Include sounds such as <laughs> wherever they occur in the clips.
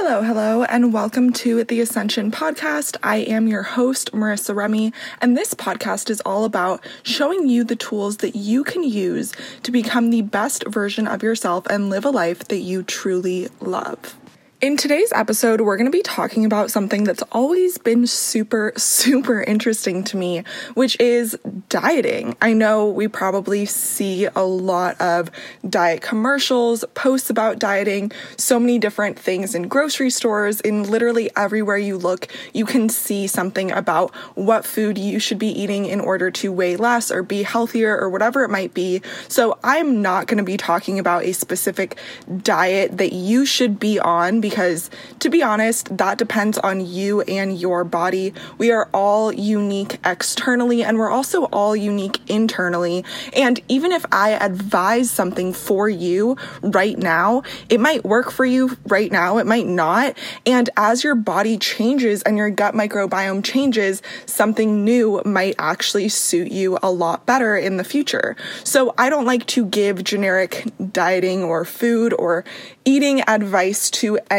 Hello, hello, and welcome to the Ascension Podcast. I am your host, Marissa Remy, and this podcast is all about showing you the tools that you can use to become the best version of yourself and live a life that you truly love. In today's episode, we're going to be talking about something that's always been super, <laughs> super interesting to me, which is dieting. I know we probably see a lot of diet commercials, posts about dieting, so many different things in grocery stores, in literally everywhere you look, you can see something about what food you should be eating in order to weigh less or be healthier or whatever it might be. So I'm not going to be talking about a specific diet that you should be on because to be honest, that depends on you and your body. We are all unique externally and we're also all unique internally. And even if I advise something for you right now, it might work for you right now, it might not. And as your body changes and your gut microbiome changes, something new might actually suit you a lot better in the future. So I don't like to give generic dieting or food or eating advice to anyone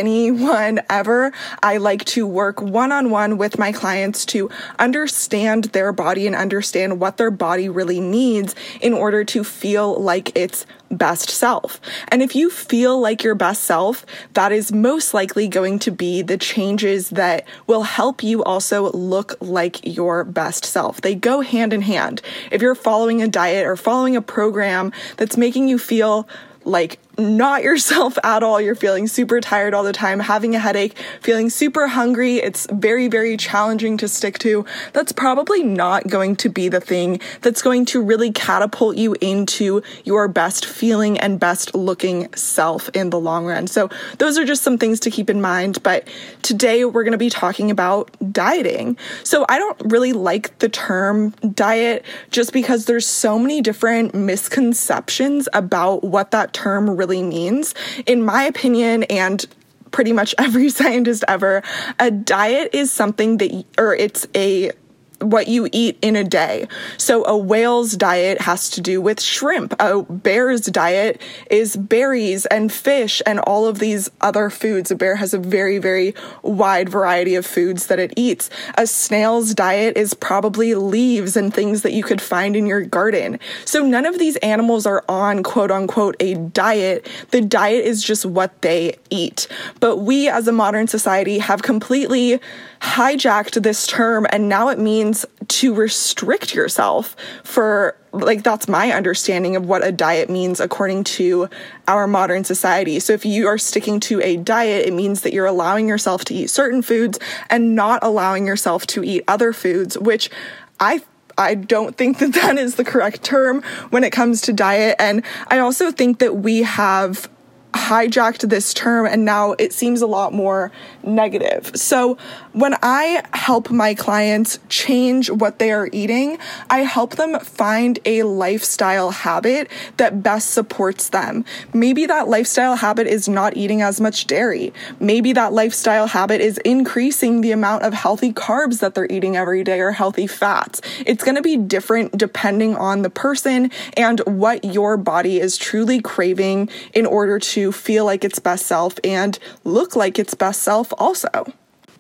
ever. I like to work one on one with my clients to understand their body and understand what their body really needs in order to feel like its best self. And if you feel like your best self, that is most likely going to be the changes that will help you also look like your best self. They go hand in hand. If you're following a diet or following a program that's making you feel like not yourself <laughs> at all. You're feeling super tired all the time, having a headache, feeling super hungry. It's very, very challenging to stick to. That's probably not going to be the thing that's going to really catapult you into your best feeling and best looking self in the long run. So, those are just some things to keep in mind. But today we're going to be talking about dieting. So, I don't really like the term diet just because there's so many different misconceptions about what that term really really means. In my opinion, and pretty much <laughs> every scientist ever, a diet is something that, or it's a what you eat in a day. So a whale's diet has to do with shrimp. A bear's diet is berries and fish and all of these other foods. A bear has a very, very wide variety of foods that it eats. A snail's diet is probably leaves and things that you could find in your garden. So none of these animals are on quote unquote a diet. The diet is just what they eat. But we as a modern society have completely hijacked this term and now it means to restrict yourself for like that's my understanding of what a diet means according to our modern society. So if you are sticking to a diet, it means that you're allowing yourself to eat certain foods and not allowing yourself to eat other foods, which I I don't think that that is the correct term when it comes to diet. And I also think that we have hijacked this term and now it seems a lot more negative. So, when I help my clients change what they are eating, I help them find a lifestyle habit that best supports them. Maybe that lifestyle habit is not eating as much dairy. Maybe that lifestyle habit is increasing the amount of healthy carbs that they're eating every day or healthy fats. It's going to be different depending on the person and what your body is truly craving in order to feel like its best self and look like its best self also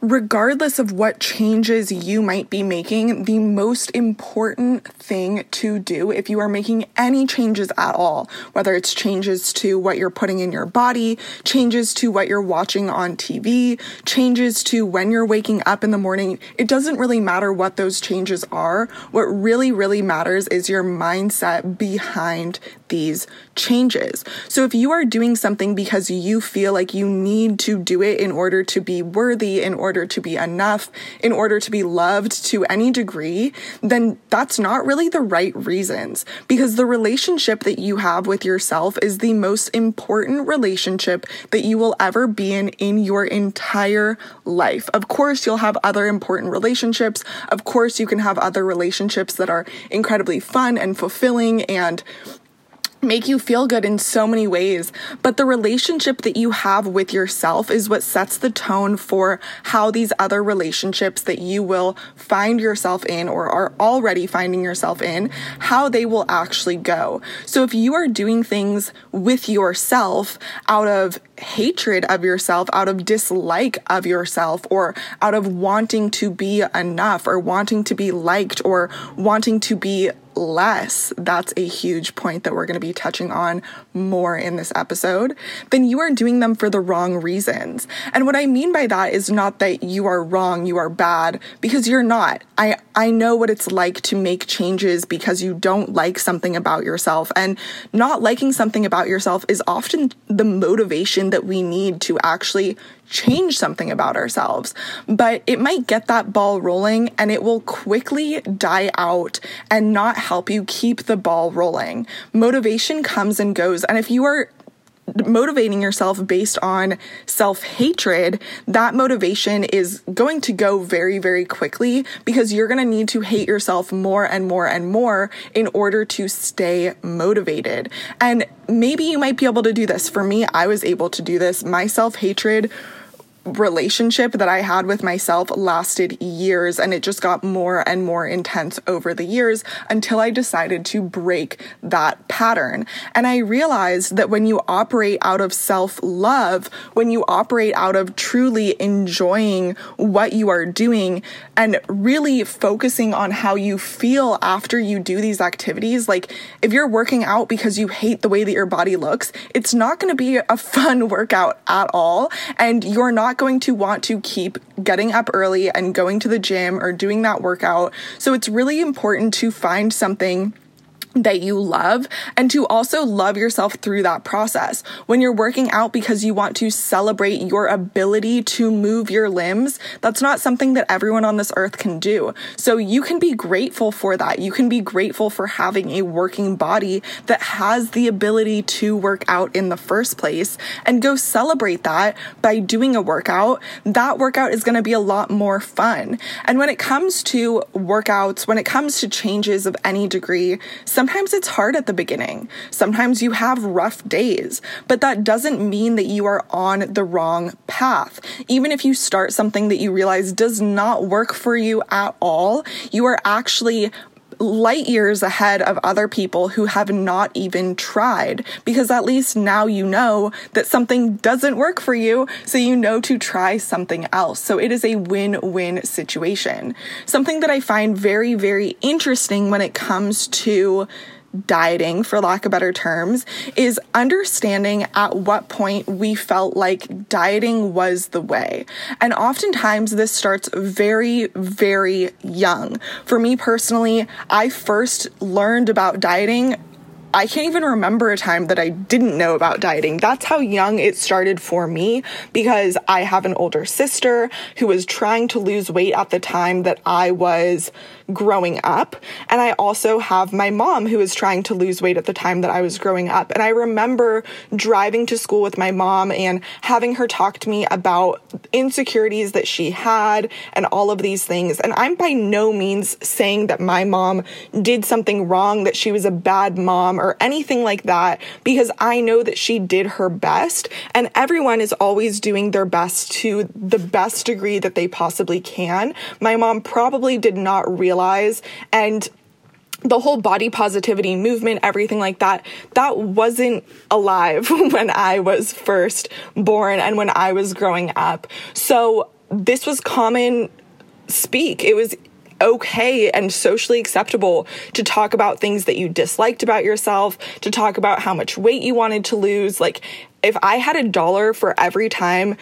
regardless of what changes you might be making, the most important thing to do if you are making any changes at all, whether it's changes to what you're putting in your body, changes to what you're watching on TV, changes to when you're waking up in the morning, it doesn't really matter what those changes are. What really, really matters is your mindset behind these changes. So if you are doing something because you feel like you need to do it in order to be worthy, in order order to be enough, in order to be loved to any degree, then that's not really the right reasons. Because the relationship that you have with yourself is the most important relationship that you will ever be in in your entire life. Of course, you'll have other important relationships. Of course, you can have other relationships that are incredibly fun and fulfilling and make you feel good in so many ways. But the relationship that you have with yourself is what sets the tone for how these other relationships that you will find yourself in or are already finding yourself in, how they will actually go. So if you are doing things with yourself out of hatred of yourself, out of dislike of yourself, or out of wanting to be enough or wanting to be liked or wanting to be less, that's a huge point that we're going to be touching on more in this episode, then you are doing them for the wrong reasons. And what I mean by that is not that you are wrong, you are bad, because you're not. I, I know what it's like to make changes because you don't like something about yourself. And not liking something about yourself is often the motivation that we need to actually change something about ourselves, but it might get that ball rolling and it will quickly die out and not help you keep the ball rolling. Motivation comes and goes. And if you are motivating yourself based on self hatred, that motivation is going to go very, very quickly because you're going to need to hate yourself more and more and more in order to stay motivated. And maybe you might be able to do this. For me, I was able to do this. My self hatred relationship that I had with myself lasted years and it just got more and more intense over the years until I decided to break that pattern. And I realized that when you operate out of self love, when you operate out of truly enjoying what you are doing and really focusing on how you feel after you do these activities, like if you're working out because you hate the way that your body looks, it's not going to be a <laughs> fun workout at all. And you're not going to want to keep getting up early and going to the gym or doing that workout. So it's really important to find something that you love and to also love yourself through that process. When you're working out because you want to celebrate your ability to move your limbs, that's not something that everyone on this earth can do. So you can be grateful for that. You can be grateful for having a working body that has the ability to work out in the first place and go celebrate that by doing a workout. That workout is going to be a lot more fun. And when it comes to workouts, when it comes to changes of any degree, sometimes it's hard at the beginning. Sometimes you have rough days, but that doesn't mean that you are on the wrong path. Even if you start something that you realize does not work for you at all, you are actually light years ahead of other people who have not even tried because at least now you know that something doesn't work for you, so you know to try something else. So it is a win win situation. Something that I find very, very interesting when it comes to dieting, for lack of better terms, is understanding at what point we felt like dieting was the way. And oftentimes this starts very, very young. For me personally, I first learned about dieting I can't even remember a time that I didn't know about dieting. That's how young it started for me because I have an older sister who was trying to lose weight at the time that I was growing up. And I also have my mom who was trying to lose weight at the time that I was growing up. And I remember driving to school with my mom and having her talk to me about insecurities that she had and all of these things. And I'm by no means saying that my mom did something wrong, that she was a bad mom or anything like that, because I know that she did her best. And everyone is always doing their best to the best degree that they possibly can. My mom probably did not realize realize and the whole body positivity movement, everything like that, that wasn't alive <laughs> when I was first born and when I was growing up. So this was common speak. It was okay and socially acceptable to talk about things that you disliked about yourself, to talk about how much weight you wanted to lose. Like, if I had a dollar for every time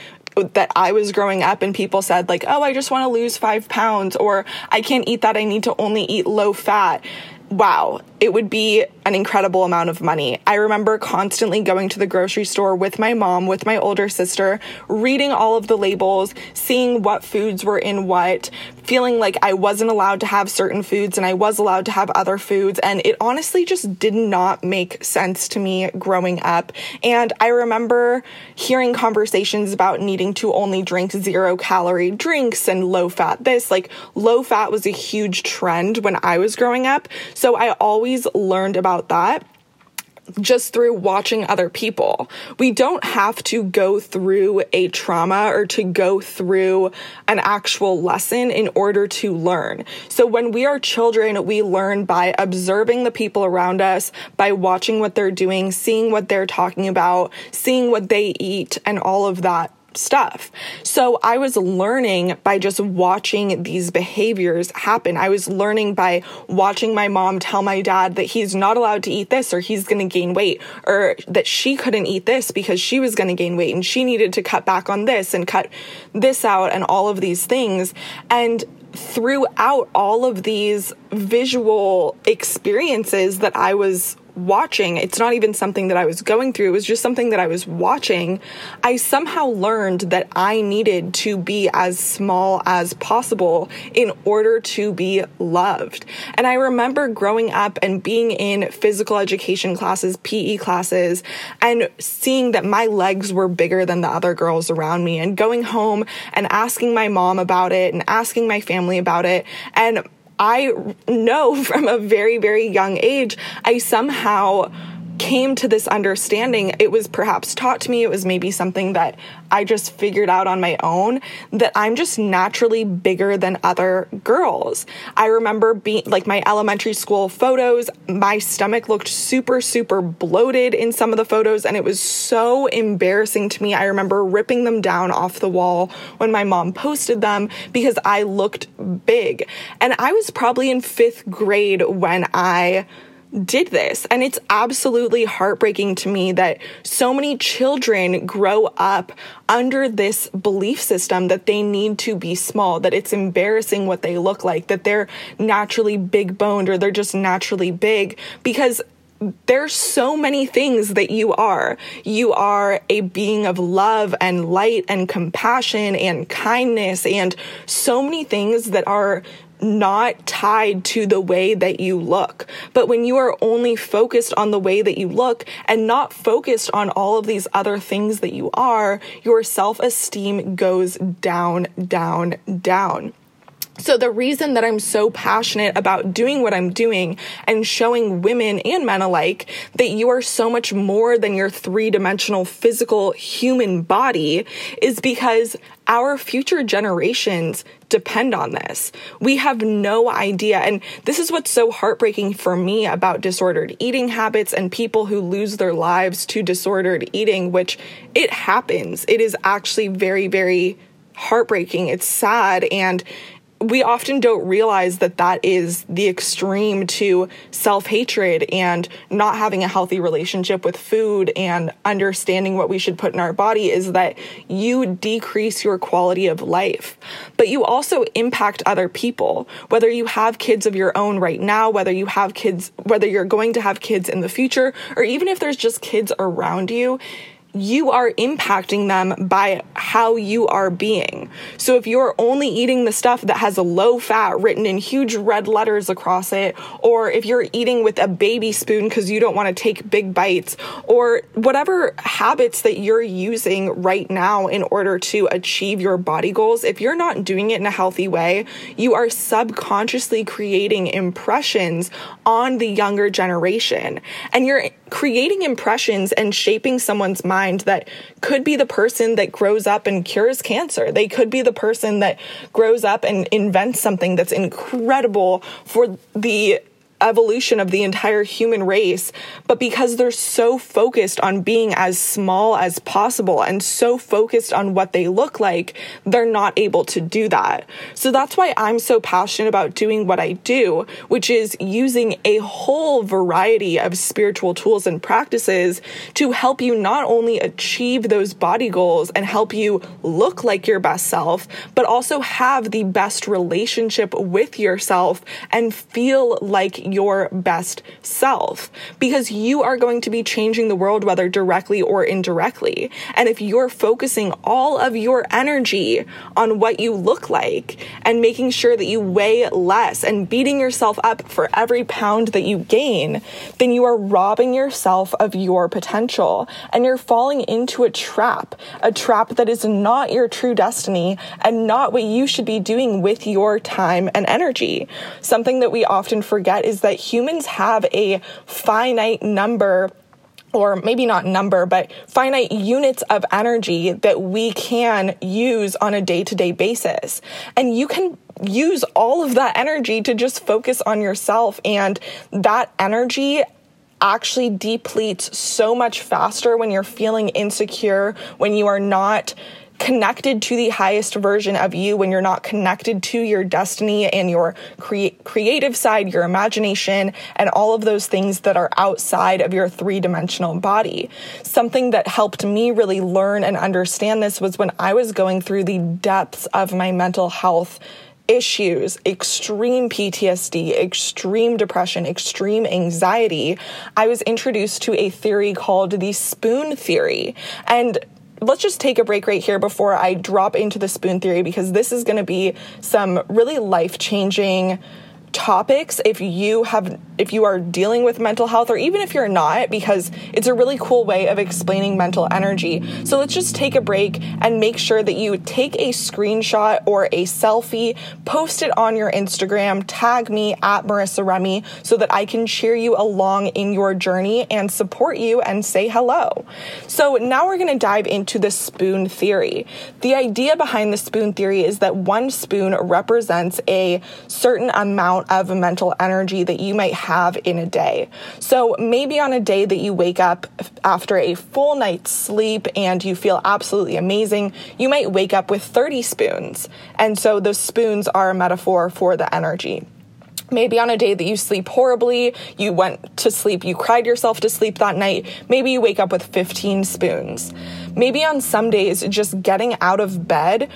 that I was growing up and people said, like, oh, I just want to lose five pounds, or I can't eat that, I need to only eat low fat. Wow, it would be an incredible amount of money. I remember constantly going to the grocery store with my mom, with my older sister, reading all of the labels, seeing what foods were in what, feeling like I wasn't allowed to have certain foods and I was allowed to have other foods. And it honestly just did not make sense to me growing up. And I remember hearing conversations about needing to only drink zero calorie drinks and low fat this. Like, low fat was a huge trend when I was growing up. So I always learned about that just through watching other people. We don't have to go through a trauma or to go through an actual lesson in order to learn. So when we are children, we learn by observing the people around us, by watching what they're doing, seeing what they're talking about, seeing what they eat, and all of that stuff. So I was learning by just watching these behaviors happen. I was learning by watching my mom tell my dad that he's not allowed to eat this or he's going to gain weight or that she couldn't eat this because she was going to gain weight and she needed to cut back on this and cut this out and all of these things. And throughout all of these visual experiences that I was watching, it's not even something that I was going through, it was just something that I was watching. I somehow learned that I needed to be as small as possible in order to be loved. And I remember growing up and being in physical education classes, PE classes, and seeing that my legs were bigger than the other girls around me, and going home and asking my mom about it and asking my family about it. And I know from a very, very young age, I somehow came to this understanding. It was perhaps taught to me, it was maybe something that I just figured out on my own that I'm just naturally bigger than other girls. I remember being like my elementary school photos, my stomach looked super, super bloated in some of the photos, and it was so embarrassing to me. I remember ripping them down off the wall when my mom posted them because I looked big. And I was probably in fifth grade when I did this. And it's absolutely heartbreaking to me that so many children grow up under this belief system that they need to be small, that it's embarrassing what they look like, that they're naturally big boned or they're just naturally big because there's so many things that you are. You are a being of love and light and compassion and kindness and so many things that are not tied to the way that you look. But when you are only focused on the way that you look and not focused on all of these other things that you are, your self esteem goes down, down, down. So, the reason that I'm so passionate about doing what I'm doing and showing women and men alike that you are so much more than your three dimensional physical human body is because our future generations depend on this. We have no idea. And this is what's so heartbreaking for me about disordered eating habits and people who lose their lives to disordered eating, which it happens. It is actually very, very heartbreaking. It's sad. And we often don't realize that that is the extreme to self hatred and not having a healthy relationship with food and understanding what we should put in our body is that you decrease your quality of life. But you also impact other people, whether you have kids of your own right now, whether you have kids, whether you're going to have kids in the future, or even if there's just kids around you you are impacting them by how you are being. So if you're only eating the stuff that has a low fat written in huge red letters across it, or if you're eating with a baby spoon because you don't want to take big bites, or whatever habits that you're using right now in order to achieve your body goals, if you're not doing it in a healthy way, you are subconsciously creating impressions on the younger generation. And you're creating impressions and shaping someone's mind that could be the person that grows up and cures cancer. They could be the person that grows up and invents something that's incredible for the evolution of the entire human race, but because they're so focused on being as small as possible and so focused on what they look like, they're not able to do that. So that's why I'm so passionate about doing what I do, which is using a whole variety of spiritual tools and practices to help you not only achieve those body goals and help you look like your best self, but also have the best relationship with yourself and feel like your best self because you are going to be changing the world, whether directly or indirectly. And if you're focusing all of your energy on what you look like and making sure that you weigh less and beating yourself up for every pound that you gain, then you are robbing yourself of your potential and you're falling into a trap, a trap that is not your true destiny and not what you should be doing with your time and energy. Something that we often forget is that humans have a finite number or maybe not number, but finite units of energy that we can use on a day to day basis. And you can use all of that energy to just focus on yourself. And that energy actually depletes so much faster when you're feeling insecure, when you are not connected to the highest version of you when you're not connected to your destiny and your cre- creative side, your imagination, and all of those things that are outside of your three dimensional body. Something that helped me really learn and understand this was when I was going through the depths of my mental health issues, extreme PTSD, extreme depression, extreme anxiety, I was introduced to a theory called the spoon theory. And let's just take a break right here before I drop into the spoon theory because this is going to be some really life changing topics if you have if you are dealing with mental health or even if you're not because it's a really cool way of explaining mental energy. So let's just take a break and make sure that you take a screenshot or a selfie, post it on your Instagram, tag me at Marissa Remy so that I can cheer you along in your journey and support you and say hello. So now we're going to dive into the spoon theory. The idea behind the spoon theory is that one spoon represents a certain amount of mental energy that you might have in a day. So maybe on a day that you wake up after a full night's sleep and you feel absolutely amazing, you might wake up with 30 spoons. And so those spoons are a metaphor for the energy. Maybe on a day that you sleep horribly, you went to sleep, you cried yourself to sleep that night, maybe you wake up with 15 spoons. Maybe on some days, just getting out of bed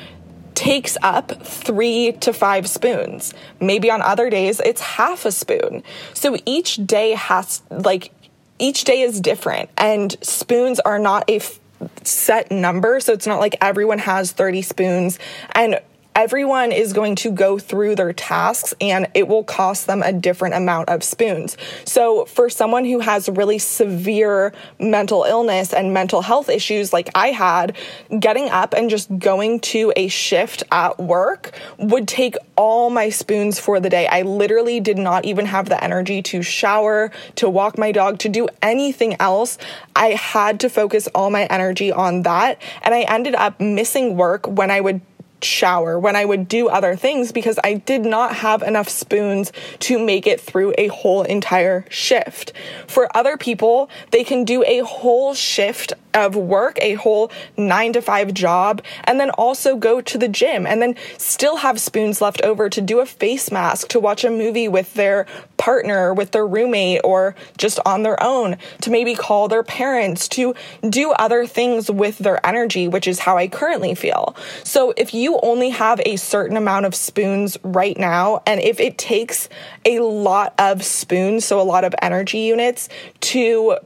takes up three to five spoons. Maybe on other days, it's half a spoon. So each day has, like, each day is different, and spoons are not a f- set number. So it's not like everyone has 30 spoons. And everyone is going to go through their tasks and it will cost them a different amount of spoons. So, for someone who has really severe mental illness and mental health issues like I had, getting up and just going to a shift at work would take all my spoons for the day. I literally did not even have the energy to shower, to walk my dog, to do anything else. I had to focus all my energy on that. And I ended up missing work when I would shower, when I would do other things because I did not have enough spoons to make it through a whole entire shift. For other people, they can do a whole shift of work, a whole nine to five job, and then also go to the gym and then still have spoons left over to do a face mask, to watch a movie with their partner, with their roommate, or just on their own, to maybe call their parents, to do other things with their energy, which is how I currently feel. So if you only have a certain amount of spoons right now, and if it takes a lot of spoons, so a lot of energy units to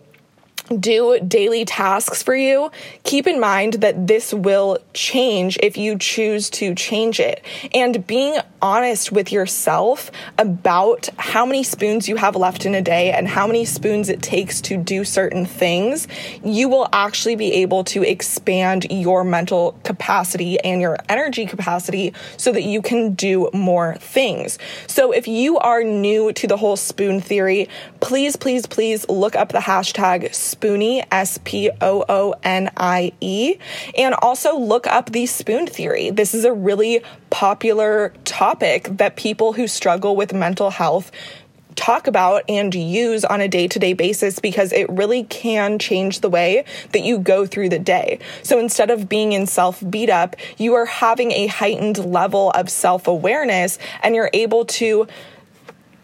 do daily tasks for you, keep in mind that this will change if you choose to change it. And being honest with yourself about how many spoons you have left in a day and how many spoons it takes to do certain things, you will actually be able to expand your mental capacity and your energy capacity so that you can do more things. So if you are new to the whole spoon theory, please, please, please look up the hashtag Spoonie, S P O O N I E, and also look up the spoon theory. This is a really popular topic that people who struggle with mental health talk about and use on a day to day basis because it really can change the way that you go through the day. So instead of being in self beat up, you are having a heightened level of self awareness and you're able to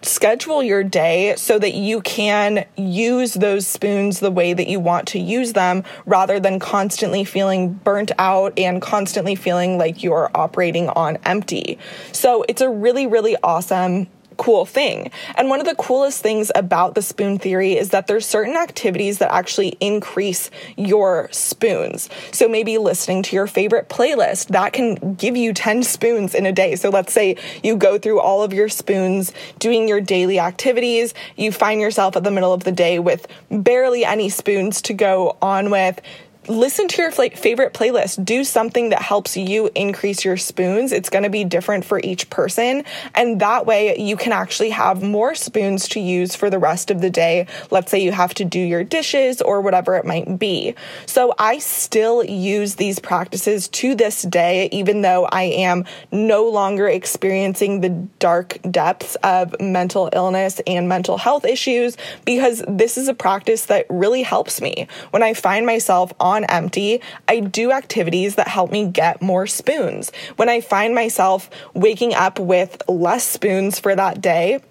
schedule your day so that you can use those spoons the way that you want to use them rather than constantly feeling burnt out and constantly feeling like you're operating on empty. So it's a really, really awesome cool thing. And one of the coolest things about the spoon theory is that there's certain activities that actually increase your spoons. So maybe listening to your favorite playlist, that can give you 10 spoons in a day. So let's say you go through all of your spoons doing your daily activities, you find yourself at the middle of the day with barely any spoons to go on with listen to your favorite playlist. Do something that helps you increase your spoons. It's going to be different for each person. And that way you can actually have more spoons to use for the rest of the day. Let's say you have to do your dishes or whatever it might be. So I still use these practices to this day, even though I am no longer experiencing the dark depths of mental illness and mental health issues, because this is a practice that really helps me. When I find myself on on empty, I do activities that help me get more spoons. When I find myself waking up with less spoons for that day,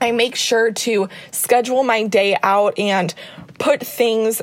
I make sure to schedule my day out and put things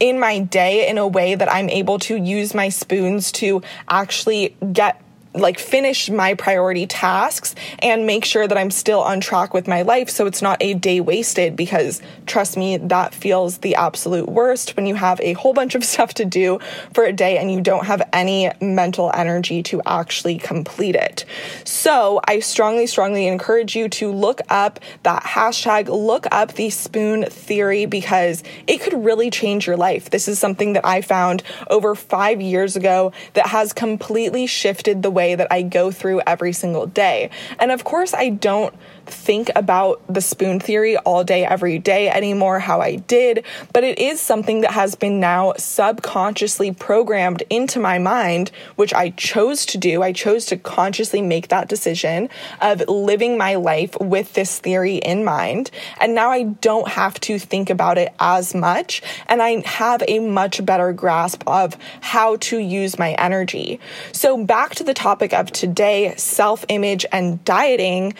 in my day in a way that I'm able to use my spoons to actually get like finish my priority tasks and make sure that I'm still on track with my life so it's not a day wasted because trust me that feels the absolute worst when you have a whole bunch of <laughs> stuff to do for a day and you don't have any mental energy to actually complete it. So, I strongly strongly encourage you to look up that hashtag look up the spoon theory because it could really change your life. This is something that I found over 5 years ago that has completely shifted the way way that I go through every single day. And of course, I don't think about the spoon theory all day, every day anymore, how I did, but it is something that has been now subconsciously programmed into my mind, which I chose to do. I chose to consciously make that decision of living my life with this theory in mind. And now I don't have to think about it as much, and I have a much better grasp of how to use my energy. So, back to the topic of today self image and dieting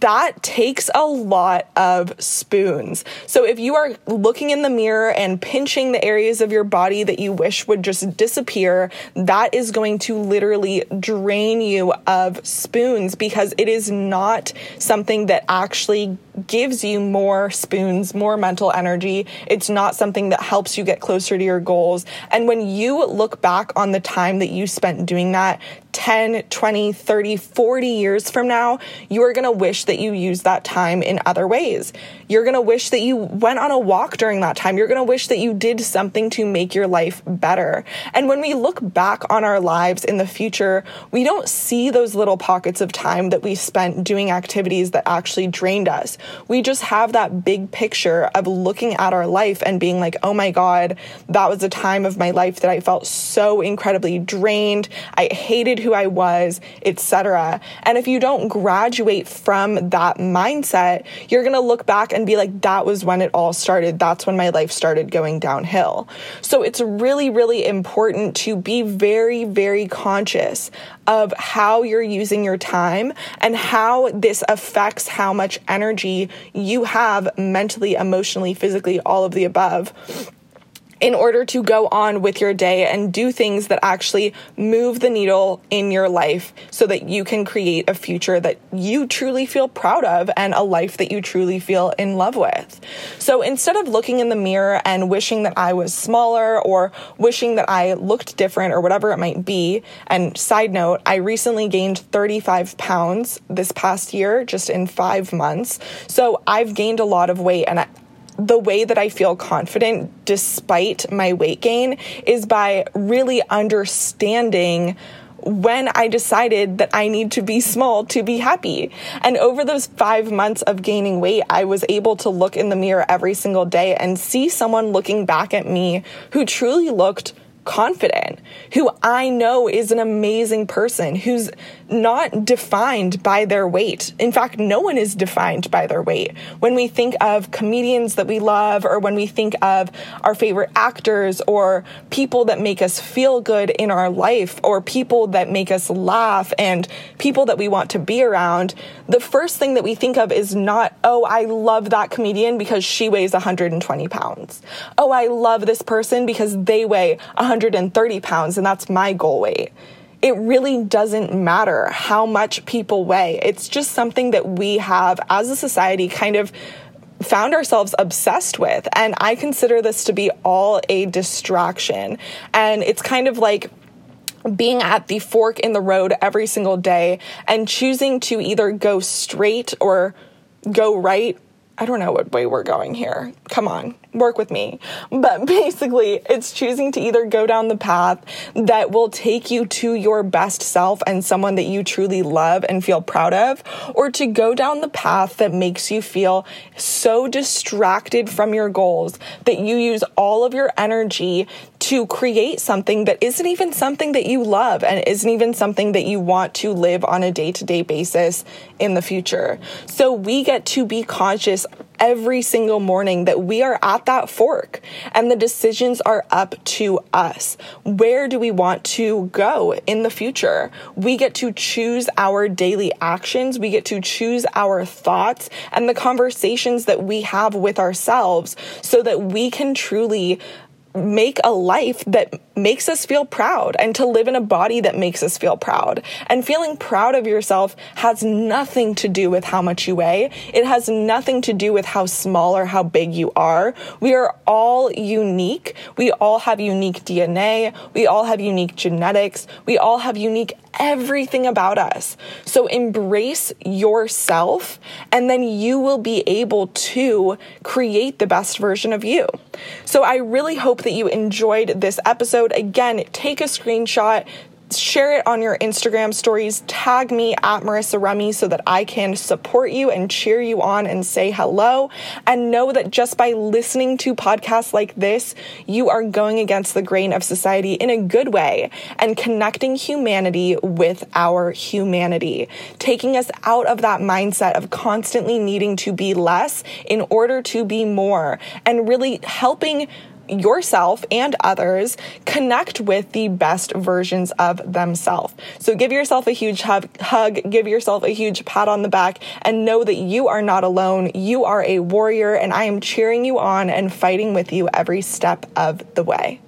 that takes a lot of spoons. So if you are looking in the mirror and pinching the areas of your body that you wish would just disappear, that is going to literally drain you of spoons because it is not something that actually gives you more spoons, more mental energy. It's not something that helps you get closer to your goals. And when you look back on the time that you spent doing that, 10, 20, 30, 40 years from now, you are going to wish that you used that time in other ways. You're going to wish that you went on a walk during that time. You're going to wish that you did something to make your life better. And when we look back on our lives in the future, we don't see those little pockets of time that we spent doing activities that actually drained us. We just have that big picture of looking at our life and being like, oh my God, that was a time of my life that I felt so incredibly drained. I hated who who I was, etc. And if you don't graduate from that mindset, you're going to look back and be like that was when it all started. That's when my life started going downhill. So it's really really important to be very very conscious of how you're using your time and how this affects how much energy you have mentally, emotionally, physically, all of the above in order to go on with your day and do things that actually move the needle in your life so that you can create a future that you truly feel proud of and a life that you truly feel in love with. So instead of looking in the mirror and wishing that I was smaller or wishing that I looked different or whatever it might be, and side note, I recently gained 35 pounds this past year just in five months. So I've gained a lot of weight and I, the way that I feel confident despite my weight gain is by really understanding when I decided that I need to be small to be happy. And over those five months of gaining weight, I was able to look in the mirror every single day and see someone looking back at me who truly looked confident, who I know is an amazing person, who's not defined by their weight. In fact, no one is defined by their weight. When we think of comedians that we love, or when we think of our favorite actors, or people that make us feel good in our life, or people that make us laugh, and people that we want to be around, the first thing that we think of is not, oh, I love that comedian because she weighs 120 pounds. Oh, I love this person because they weigh 130 pounds and that's my goal weight. It really doesn't matter how much people weigh. It's just something that we have as a society kind of found ourselves obsessed with. And I consider this to be all a distraction. And it's kind of like, being at the fork in the road every single day and choosing to either go straight or go right. I don't know what way we're going here. Come on work with me. But <laughs> basically, it's choosing to either go down the path that will take you to your best self and someone that you truly love and feel proud of, or to go down the path that makes you feel so distracted from your goals that you use all of your energy to create something that isn't even something that you love and isn't even something that you want to live on a day to day basis in the future. So we get to be conscious every single morning that we are at that fork and the decisions are up to us. Where do we want to go in the future? We get to choose our daily actions. We get to choose our thoughts and the conversations that we have with ourselves so that we can truly make a life that makes us feel proud and to live in a body that makes us feel proud. And feeling proud of yourself has nothing to do with how much you weigh. It has nothing to do with how small or how big you are. We are all unique. We all have unique DNA. We all have unique genetics. We all have unique everything about us. So embrace yourself and then you will be able to create the best version of you. So I really hope that you enjoyed this episode. Again, take a screenshot, share it on your Instagram stories, tag me at Marissa Remy so that I can support you and cheer you on and say hello. And know that just by listening to podcasts like this, you are going against the grain of society in a good way and connecting humanity with our humanity, taking us out of that mindset of constantly needing to be less in order to be more and really helping yourself and others connect with the best versions of themselves. So give yourself a huge hug, hug, give yourself a huge pat on the back, and know that you are not alone. You are a warrior, and I am cheering you on and fighting with you every step of the way.